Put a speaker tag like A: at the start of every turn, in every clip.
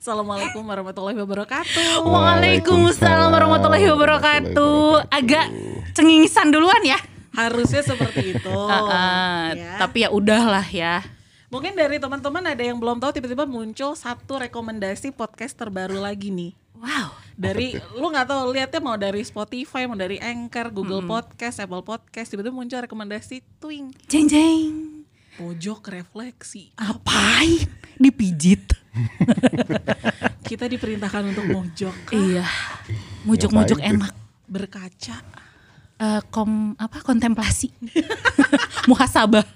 A: Assalamualaikum warahmatullahi wabarakatuh.
B: Waalaikumsalam warahmatullahi wabarakatuh. Agak cengingisan duluan ya.
A: Harusnya seperti itu.
B: Ah,
A: ya.
B: Tapi ya udahlah ya.
A: Mungkin dari teman-teman ada yang belum tahu tiba-tiba muncul satu rekomendasi podcast terbaru lagi nih.
B: Wow.
A: Dari lu nggak tahu lihatnya mau dari Spotify, mau dari Anchor, Google
B: Hmm.
A: Podcast, Apple Podcast, tiba-tiba muncul rekomendasi Twing
B: Jeng jeng.
A: pojok refleksi.
B: Apain? Dipijit.
A: Kita diperintahkan untuk mojok,
B: Iya.
C: Tuh?
B: enak.
A: berkaca.
B: Eh, kom apa kontemplasi. Muhasabah.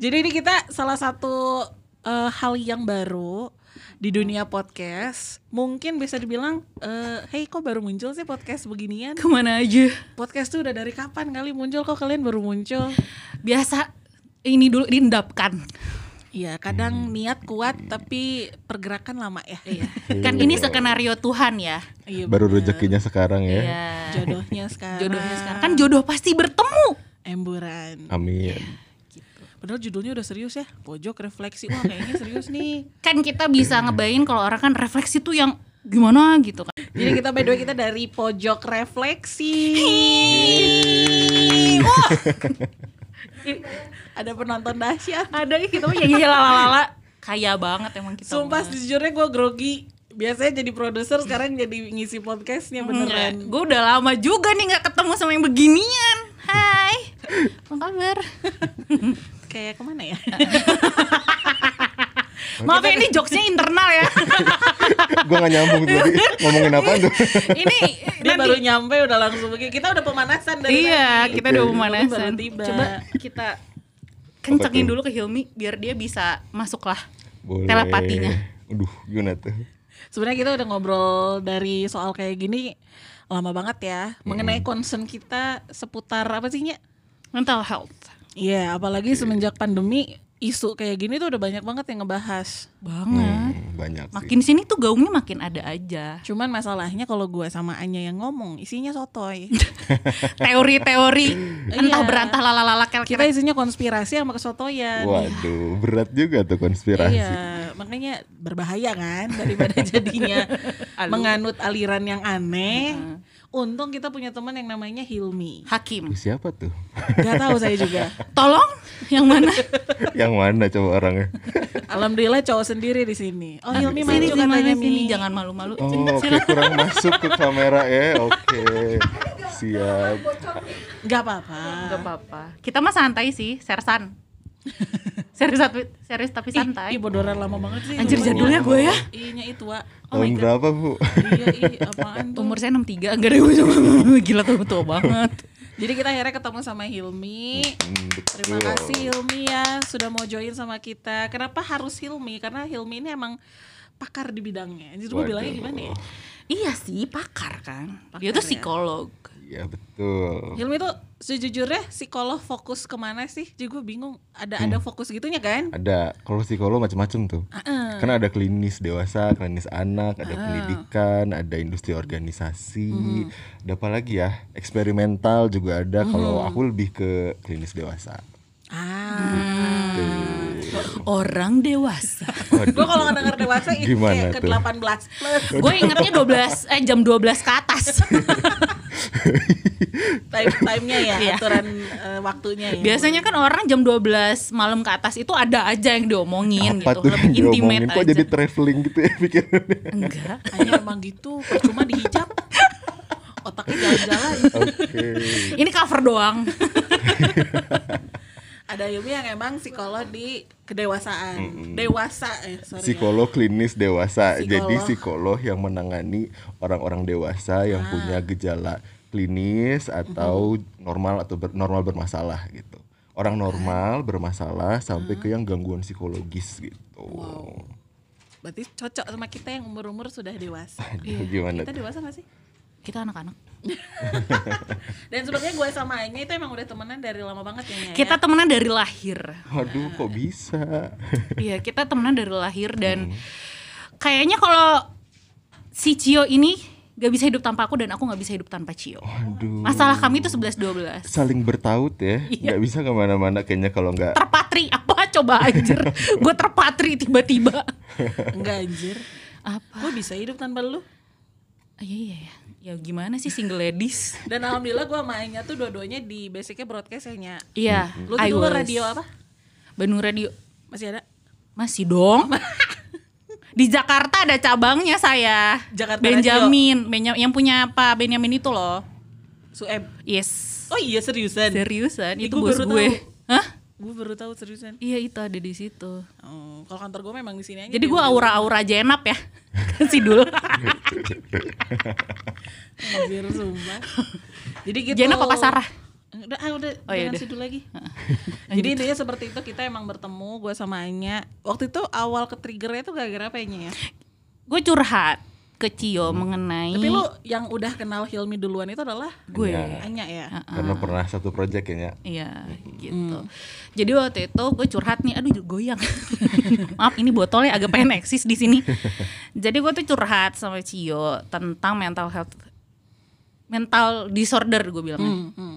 A: Jadi ini kita salah satu eh, hal yang baru di dunia podcast. Mungkin bisa dibilang, eh, hey kok baru muncul sih podcast beginian?
B: Ke mana aja?
A: Podcast tuh udah dari kapan kali muncul? Kok kalian baru muncul?
B: Biasa ini dulu diendapkan.
A: Iya, kadang niat kuat tapi pergerakan lama ya.
B: Iya. Kan ini skenario Tuhan ya.
A: Iya,
C: Baru rezekinya sekarang ya.
B: Iya.
A: jodohnya sekarang.
B: Jodohnya sekarang kan jodoh pasti bertemu.
A: Emburan.
C: Amin.
A: Padahal judulnya udah serius ya. Pojok refleksi. Wah, kayaknya serius nih.
B: Kan kita bisa ngebayangin kalau orang kan refleksi tuh yang gimana gitu kan.
A: Jadi kita by the way kita dari pojok refleksi.
B: Wah,
A: Ada penonton dahsyat.
B: ada kita mah ya ya lalala. Kaya banget emang kita.
A: Sumpah
B: mah.
A: sejujurnya gue grogi. Biasanya jadi produser sekarang jadi ngisi podcastnya beneran.
B: Gue udah lama juga nih nggak ketemu sama yang beginian. Hai, apa kabar?
A: Kayak ke mana ya?
B: Maaf ya ini jokesnya internal ya.
C: Gua gak nyambung tuh tadi. Ngomongin apa tuh?
B: ini
A: Dia
B: nanti
A: baru nyampe udah langsung begini. Kita udah pemanasan dari
B: iya
A: tadi.
B: kita udah pemanasan.
A: Tiba.
B: Coba kita kencengin dulu ke Hilmi biar dia bisa masuk lah.
C: Boleh.
B: Telepatinya.
C: Aduh, gimana tuh?
A: Sebenarnya kita udah ngobrol dari soal kayak gini lama banget ya. Mengenai concern kita seputar apa sih Nya?
B: Mental health.
A: Iya, apalagi semenjak pandemi isu kayak gini tuh udah banyak banget yang ngebahas.
B: Banget.
C: Hmm, banyak sih.
B: Makin sini tuh gaungnya makin ada aja.
A: Cuman masalahnya kalau gue sama Anya yang ngomong isinya sotoy.
B: Teori-teori entah
A: Iya.
B: berantah lalalala kel
A: Kita isinya konspirasi sama kesotoyan.
C: Waduh, berat juga tuh konspirasi.
A: Iya, makanya berbahaya kan daripada jadinya menganut aliran yang aneh. Untung kita punya teman yang namanya Hilmi.
B: Hakim.
C: Siapa tuh?
A: Gak tahu saya juga.
B: Tolong yang mana?
C: Yang mana coba orangnya?
A: Alhamdulillah cowok sendiri di sini. Oh Hilmi
B: sini,
A: maju
B: sini,
A: katanya
B: sini,
A: Mi.
B: jangan malu-malu.
C: Oh, oke kurang masuk ke kamera ya. Oke. Siap.
A: Gak apa-apa.
B: Gak apa-apa. Kita mah santai sih, sersan. serius tapi serius tapi santai.
A: Ih, bodoran lama banget sih.
B: Anjir,
A: umurnya.
B: jadulnya gue ya.
A: Iya itu Wak.
B: Oh
C: Tahun berapa, Bu?
A: Iya, ih, apaan tuh.
B: Umur saya 63, enggak ada gue cuma gila tuh tua banget.
A: Jadi kita akhirnya ketemu sama Hilmi. Terima kasih Hilmi ya sudah mau join sama kita. Kenapa harus Hilmi? Karena Hilmi ini emang pakar di bidangnya. Jadi gue bilangnya gimana ya?
B: Iya sih, pakar kan. Dia
A: Pakar
B: tuh
A: ya.
B: psikolog.
C: Iya, betul.
A: Hilmi tuh sejujurnya psikolog fokus ke mana sih? Jadi gue bingung. Ada ada fokus gitunya kan?
C: Ada kalau psikolog macam-macam tuh.
A: Heeh.
C: Karena ada klinis dewasa, klinis anak, ada pendidikan, ada industri organisasi, ada apa lagi ya? Eksperimental juga ada. Kalau aku lebih ke klinis dewasa.
A: Ah.
B: Orang dewasa.
A: Gue kalau nggak denger dewasa itu
C: Gimana
A: kayak ke
C: tuh?
A: 18 plus.
B: gue ingetnya 12 eh jam 12 ke atas.
A: Time timenya ya,
B: Iya.
A: aturan eh, waktunya ya.
B: Biasanya kan orang jam 12 malam ke atas itu ada aja yang diomongin
C: apa
B: gitu.
C: tuh
B: Lebih
C: yang
B: intimate
C: diomongin? Kok
B: aja.
C: jadi traveling gitu ya pikirannya?
B: Enggak.
A: Hanya emang gitu, percuma dihijab. Otaknya jalan-jalan.
C: Oke.
B: Ini cover doang.
A: Ada Yumi yang emang psikolog di kedewasaan. Dewasa eh sorry. ya.
C: Psikolog klinis dewasa.
A: Psikolog.
C: Jadi psikolog yang menangani orang-orang dewasa yang punya gejala klinis atau normal atau ber- normal bermasalah gitu. Orang normal bermasalah sampai ke yang gangguan psikologis gitu.
A: Berarti cocok sama kita yang umur-umur sudah dewasa.
C: Aduh, gimana
A: Kita
C: tuh?
A: dewasa gak sih?
B: Kita anak-anak.
A: Dan sebenarnya gue sama Anya itu emang udah temenan dari lama banget ya. Nya,
B: Kita
A: ya?
B: temenan dari lahir.
C: Waduh, kok bisa?
B: Iya, kita temenan dari lahir dan kayaknya kalau si Cio ini gak bisa hidup tanpa aku dan aku gak bisa hidup tanpa Cio.
C: Waduh.
B: Masalah kami itu 11-12.
C: Saling bertaut ya,
B: Iya.
C: nggak bisa ke mana-mana kayaknya kalau nggak.
B: Terpatri apa coba anjir. Gue terpatri tiba-tiba.
A: Enggak anjir.
B: Apa?
A: Gue bisa hidup tanpa lu.
B: Ah, iya iya ya. Ya gimana sih single ladies?
A: Dan alhamdulillah gue sama Anya tuh dua-duanya di basicnya broadcast ya Nya.
B: Iya.
A: Lu tuh dulu
B: was.
A: radio apa?
B: Bandung Radio.
A: Masih ada?
B: Masih dong. Di Jakarta ada cabangnya saya.
A: Jakarta
B: Benjamin, Benya- yang punya Pak Benjamin itu loh.
A: Sueb.
B: Yes.
A: Oh iya seriusan.
B: Seriusan, itu
A: gua
B: bos
A: baru
B: gue.
A: tahu.
B: Hah?
A: Gue baru tahu seriusan.
B: Iya itu ada di situ.
A: Oh, kalau kantor gue memang di sini aja.
B: Jadi
A: di
B: gue aura-aura jenap ya. Sidul.
A: Anjir sumpah. Jadi gitu.
B: Jenap apa Sarah?
A: Udah, ah, udah,
B: Oh, ya
A: jangan
B: udah.
A: situ lagi. Jadi intinya seperti itu kita emang bertemu gue sama Anya. Waktu itu awal ke triggernya tuh gara-gara apa Anya ya?
B: Gue curhat ke Cio mengenai
A: Tapi lu yang udah kenal Hilmi duluan itu adalah
B: gue.
C: Iya.
A: Anya ya.
C: Karena pernah satu project ya.
B: Iya gitu. Jadi waktu itu gue curhat nih, aduh goyang. Maaf ini botolnya agak pengen eksis di sini. Jadi gue tuh curhat sama Cio tentang mental health, mental disorder gue bilangnya.
A: Hmm, hmm.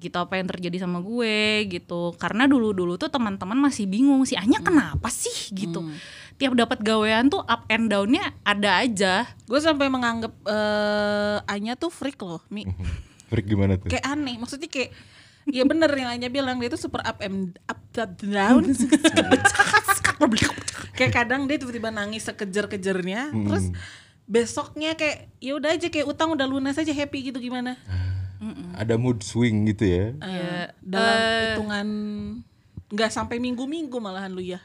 B: Gitu apa yang terjadi sama gue gitu. Karena dulu dulu tuh teman-teman masih bingung si Anya kenapa sih gitu. Tiap dapat gawean tuh up and downnya ada aja.
A: Gue sampai menganggap eh, Anya tuh freak loh, Mi.
C: Freak gimana tuh?
A: Kayak aneh, maksudnya kayak Iya bener yang Anya bilang dia tuh super up and up and down. kayak kadang dia tiba-tiba nangis sekejar-kejarnya, terus besoknya kayak ya udah aja kayak utang udah lunas aja happy gitu gimana?
C: Ada mood swing gitu ya.
A: Eh, dalam hitungan nggak sampai minggu-minggu malahan lu ya.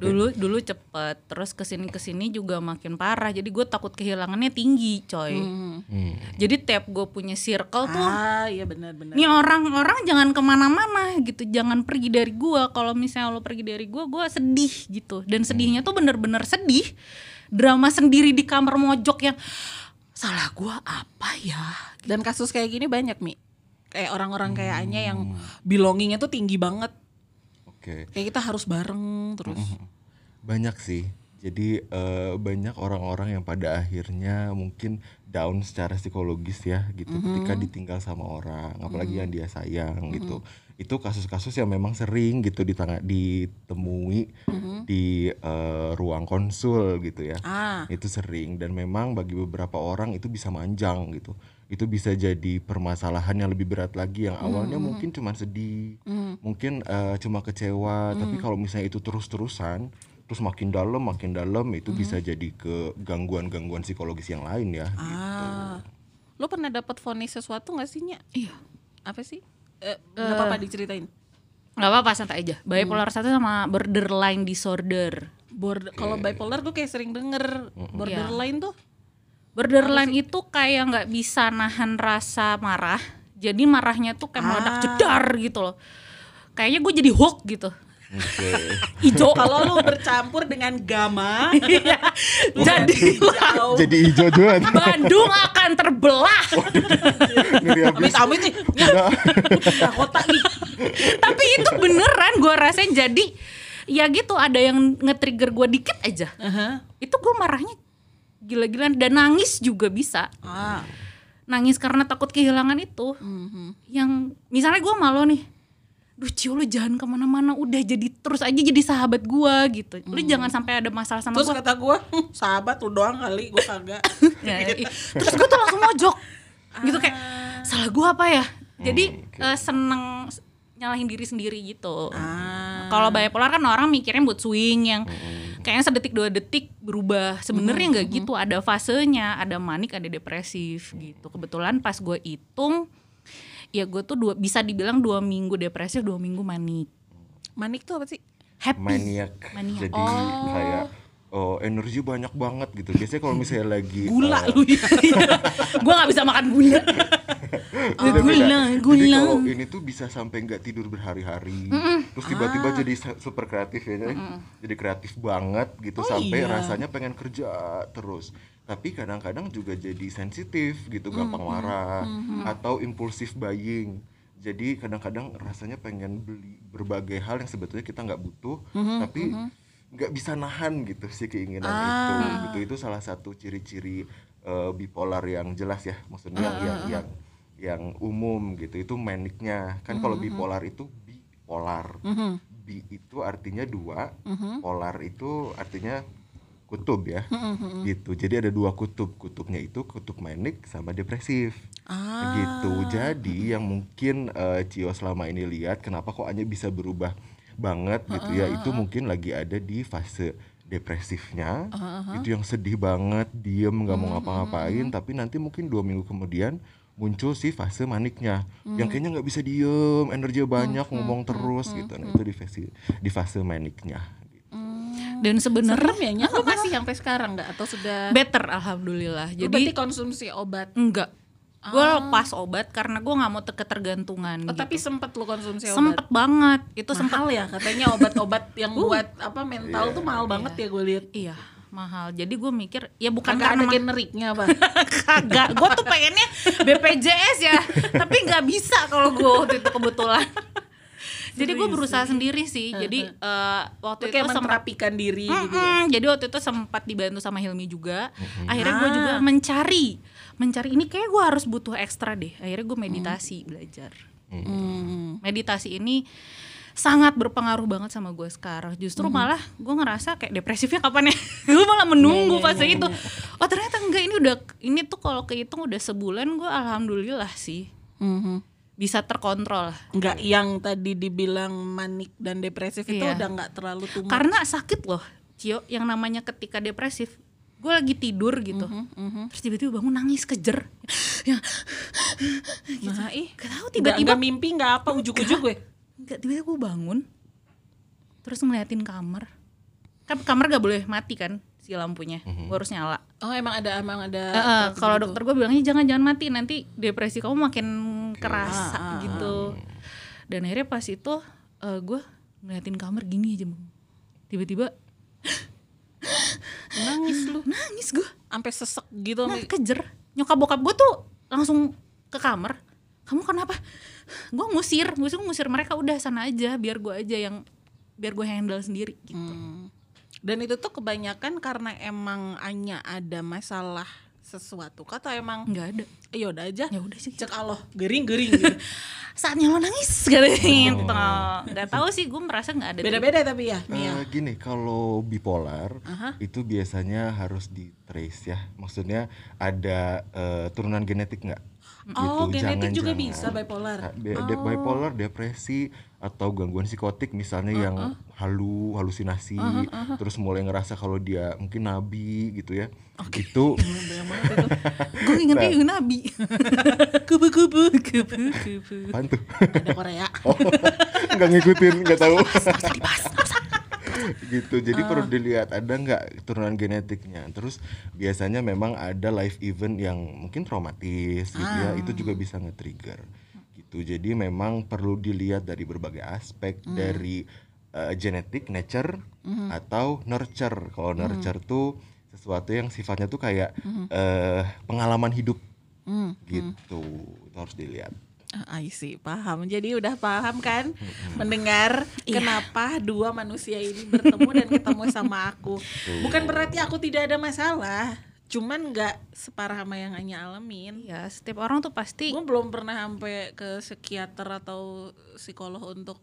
B: Dulu dulu cepet, terus ke sini ke sini juga makin parah. Jadi gue takut kehilangannya tinggi, coy.
C: Hmm.
B: Jadi tiap gue punya circle tuh,
A: Ah iya benar-benar.
B: nih orang-orang jangan ke mana-mana gitu, jangan pergi dari gue. Kalau misalnya lo pergi dari gue, gue sedih gitu. Dan sedihnya tuh bener-bener sedih. Drama sendiri di kamar mojok yang salah gue apa ya?
A: Dan kasus kayak gini banyak mi. Kayak orang-orang kayak Anya yang belongingnya tuh tinggi banget.
C: Oke.
A: Kayak kita harus bareng terus.
C: Banyak sih. Jadi eh, banyak orang-orang yang pada akhirnya mungkin down secara psikologis ya gitu ketika ditinggal sama orang, apalagi yang dia sayang gitu. Itu kasus-kasus yang memang sering gitu ditanga- ditemui di eh, ruang konsul gitu ya.
A: Ah,
C: Itu sering dan memang bagi beberapa orang itu bisa manjang gitu. Itu bisa jadi permasalahan yang lebih berat lagi yang awalnya mungkin cuma sedih, mungkin eh, cuma kecewa, tapi kalau misalnya itu terus-terusan terus makin dalam makin dalam itu bisa jadi ke gangguan-gangguan psikologis yang lain ya.
A: ah. Lu pernah dapat vonis sesuatu gak sih Nya?
B: Iya.
A: Apa sih? Eh, nggak apa-apa diceritain.
B: Nggak apa-apa santai aja. Bipolar satu sama borderline disorder.
A: Border, kalau bipolar gue kayak sering denger borderline tuh.
B: Borderline itu kayak nggak bisa nahan rasa marah. Jadi marahnya tuh kayak meledak jedar gitu loh. Kayaknya gue jadi Hulk gitu.
C: Oke.
B: Ijo
A: Kalau lu bercampur dengan gamma,
B: jadi
C: jadi hijau juga.
B: Bandung akan terbelah.
A: Amit-amit nih. Kota nih.
B: Tapi itu beneran gue rasain jadi ya gitu ada yang nge-trigger gue dikit aja.
A: Aha.
B: Itu gue marahnya gila-gilaan dan nangis juga bisa.
A: Ah.
B: Nangis karena takut kehilangan itu. Yang misalnya gue malu nih. Duh Cio lu jangan ke mana-mana Udah jadi terus aja jadi sahabat gue gitu Lu jangan sampai ada masalah sama
A: Terus
B: gue
A: kata gue, "Hmm, sahabat lu doang kali, gue kagak.
B: Ya, i- terus gue tuh langsung mojok gitu kayak salah gue apa ya jadi eh, seneng nyalahin diri sendiri gitu
A: Ah.
B: kalau bipolar kan orang mikirnya mood swing yang kayaknya sedetik dua detik berubah sebenarnya nggak gitu ada fasenya ada manik ada depresif gitu kebetulan pas gue hitung ya gue tuh dua bisa dibilang dua minggu depresif dua minggu manik
A: Manik tuh apa sih?
B: happy
C: Maniak.
B: Maniak.
C: Jadi kayak oh energi banyak banget gitu. Biasanya kalau misalnya lagi
A: Gula
C: eh,
A: lu ya.
B: gue nggak bisa makan gula
C: Beda-beda.
B: gula
C: Jadi
B: gula
C: kalau ini tuh bisa sampai nggak tidur berhari-hari, terus tiba-tiba jadi sa- super kreatif ya, jadi, jadi kreatif banget gitu
A: Oh,
C: sampai
A: iya.
C: rasanya pengen kerja terus. Tapi kadang-kadang juga jadi sensitif gitu, gampang marah atau impulsif buying. Jadi kadang-kadang rasanya pengen beli berbagai hal yang sebetulnya kita nggak butuh, tapi nggak bisa nahan gitu si keinginan itu. Gitu itu salah satu ciri-ciri eh, bipolar yang jelas ya, maksudnya yang yang yang umum gitu itu maniknya. Kan kalau bipolar itu bipolar. Bi itu artinya dua polar itu artinya kutub ya. Gitu. Jadi ada dua kutub. Kutubnya itu kutub manik sama depresif.
A: Ah.
C: gitu. Jadi yang mungkin eh, Cio selama ini lihat kenapa kok Anya bisa berubah banget gitu ya? Itu mungkin lagi ada di fase depresifnya. Itu yang sedih banget diem nggak mau ngapa-ngapain. Tapi nanti mungkin dua minggu kemudian muncul si fase maniknya yang kayaknya nggak bisa diem energi banyak ngomong terus gitu nah itu di fase di fase maniknya
B: Dan sebenarnya
A: ya? Lu masih sampai sekarang nggak? Atau sudah?
B: better alhamdulillah.
A: Lu berarti
B: Jadi
A: konsumsi obat.
B: enggak. Gue lepas obat karena gue nggak mau te- ketergantungan.
A: Oh,
B: gitu.
A: tapi sempet lu konsumsi obat.
B: sempet banget. Itu sempet
A: mahal ya katanya obat-obat yang buat apa mental tuh mahal banget ya gue lihat.
B: Iya mahal. Jadi gue mikir ya bukan
A: Kagak
B: karena
A: generiknya apa?
B: kagak. Gue tuh pengennya BPJS ya, tapi nggak bisa kalau gue waktu itu kebetulan. Jadi gue berusaha sendiri sih. Jadi eh, waktu
A: Lu
B: itu sempat
A: menterapikan diri gitu ya.
B: Jadi waktu itu sempat dibantu sama Hilmi juga. Akhirnya gue juga mencari, mencari ini kayak gue harus butuh ekstra deh. Akhirnya gue meditasi belajar.
A: Hmm.
B: Meditasi ini sangat berpengaruh banget sama gue sekarang. Justru malah gue ngerasa kayak depresifnya kapan ya? gue malah menunggu fase itu. Oh ternyata enggak ini udah ini tuh kalau kehitung udah sebulan gue alhamdulillah sih
A: Mhm.
B: bisa terkontrol.
A: Nggak yang tadi dibilang manik dan depresif itu
B: Iya.
A: udah nggak terlalu tumbuh.
B: Karena sakit loh, Cio, yang namanya ketika depresif. Gue lagi tidur gitu,
A: Mhm,
B: terus tiba-tiba bangun nangis kejer. ya,
A: Nah, ih,
B: gak tahu
A: tiba-tiba
B: tiba-tiba
A: mimpi nggak apa ujuk-ujuk gue.
B: Enggak, tiba-tiba gue bangun Terus ngeliatin kamar Kan kamar gak boleh mati kan si lampunya Gue harus nyala
A: Oh, emang ada emang ada. Peraturan
B: Kalau
A: gitu.
B: dokter gue bilangnya jangan-jangan mati Nanti depresi kamu makin kerasa
A: Ah, ah,
B: gitu Dan akhirnya pas itu eh, Gue ngeliatin kamar gini aja. Tiba-tiba
A: nangis lu,
B: nangis gue
A: sampai sesek gitu.
B: Nah kejer Nyokap bokap gue tuh langsung ke kamar Kamu kenapa? Gue ngusir, gue ngusir mereka udah sana aja Biar gue aja yang Biar gue handle sendiri gitu.
A: Hmm. Dan itu tuh kebanyakan karena emang Anya ada masalah sesuatu atau emang
B: nggak ada.
A: Eh, yaudah aja.
B: Ya udah sih.
A: Cek Allah gering-gering gitu.
B: saatnya lo nangis katanya gitu. Nggak tahu sih gue merasa nggak ada
A: Beda-beda tapi ya, Mia.
C: gini kalau bipolar
A: Aha.
C: itu biasanya harus di trace ya. Maksudnya ada eh, turunan genetik nggak
A: Oh,
C: Gitu,
A: genetik juga
C: jangan-jangan.
A: bisa bipolar.
C: Nah, de- de- bipolar depresi atau gangguan psikotik misalnya yang halu halusinasi terus mulai ngerasa kalau dia mungkin nabi gitu ya. Itu
A: Banyak banget itu.
B: gue ingetnya yang nabi. Kubu-kubu kubu-kubu
C: apaan tuh?
A: Ada Korea.
C: oh, nggak ngikutin nggak tahu gitu. Jadi perlu dilihat ada nggak turunan genetiknya. Terus biasanya memang ada life event yang mungkin traumatis gitu ya itu juga bisa nge-trigger. Gitu. Jadi memang perlu dilihat dari berbagai aspek dari eh, genetik nature atau nurture. Kalau nurture tuh sesuatu yang sifatnya tuh kayak eh, pengalaman hidup.
A: Hmm.
C: gitu. Itu harus dilihat.
A: Ah, I see, paham. Jadi udah paham kan mendengar kenapa dua manusia ini bertemu dan ketemu sama aku. Bukan berarti aku tidak ada masalah, cuman nggak separah sama yang Anya alamin.
B: ya setiap orang tuh pasti
A: Gue belum pernah sampai ke psikiater atau psikolog untuk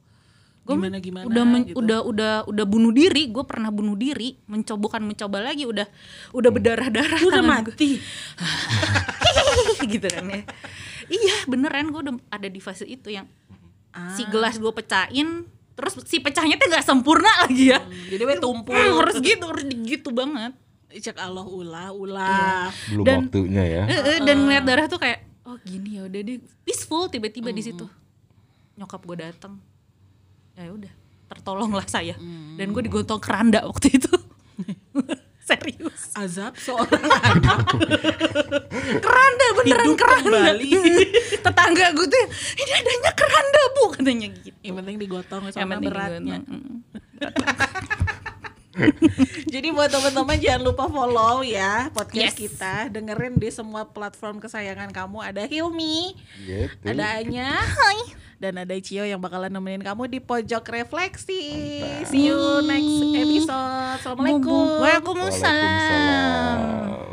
B: Gua
A: gimana gimana
B: udah men-
A: gitu.
B: udah udah udah bunuh diri gue pernah bunuh diri mencoba bukan mencoba lagi udah udah berdarah darah
A: udah mati.
B: gitu kan ya iya beneran gue udah ada di fase itu yang
A: Ah.
B: si gelas gue pecahin terus si pecahnya tuh nggak sempurna lagi ya.
A: Jadi we tumpul.
B: Hmm, harus gitu harus gitu banget.
A: Cek Allah ulah ulah.
C: belum
B: Dan-
C: waktunya ya.
B: Eh, eh, dan ngeliat darah tuh kayak oh gini ya udah deh. Peaceful tiba-tiba di situ. Nyokap gue datang ya udah tertolonglah saya. Dan gue digotong keranda waktu itu. Serius
A: Azab seorang anak
B: keranda beneran
A: hidup
B: keranda
A: kembali.
B: tetangga gue tuh ini adanya keranda bu katanya gitu
A: Yang penting digotong
B: penting
A: beratnya.
B: digotong.
A: Jadi buat teman-teman jangan lupa follow ya podcast
B: Yes.
A: kita. Dengerin di semua platform kesayangan kamu. Ada Hilmi,
C: gitu
A: ada Anya, dan ada Cio yang bakalan nemenin kamu di pojok refleksi. See you next episode. Assalamualaikum.
B: Waalaikumsalam
C: Waalaikumsalam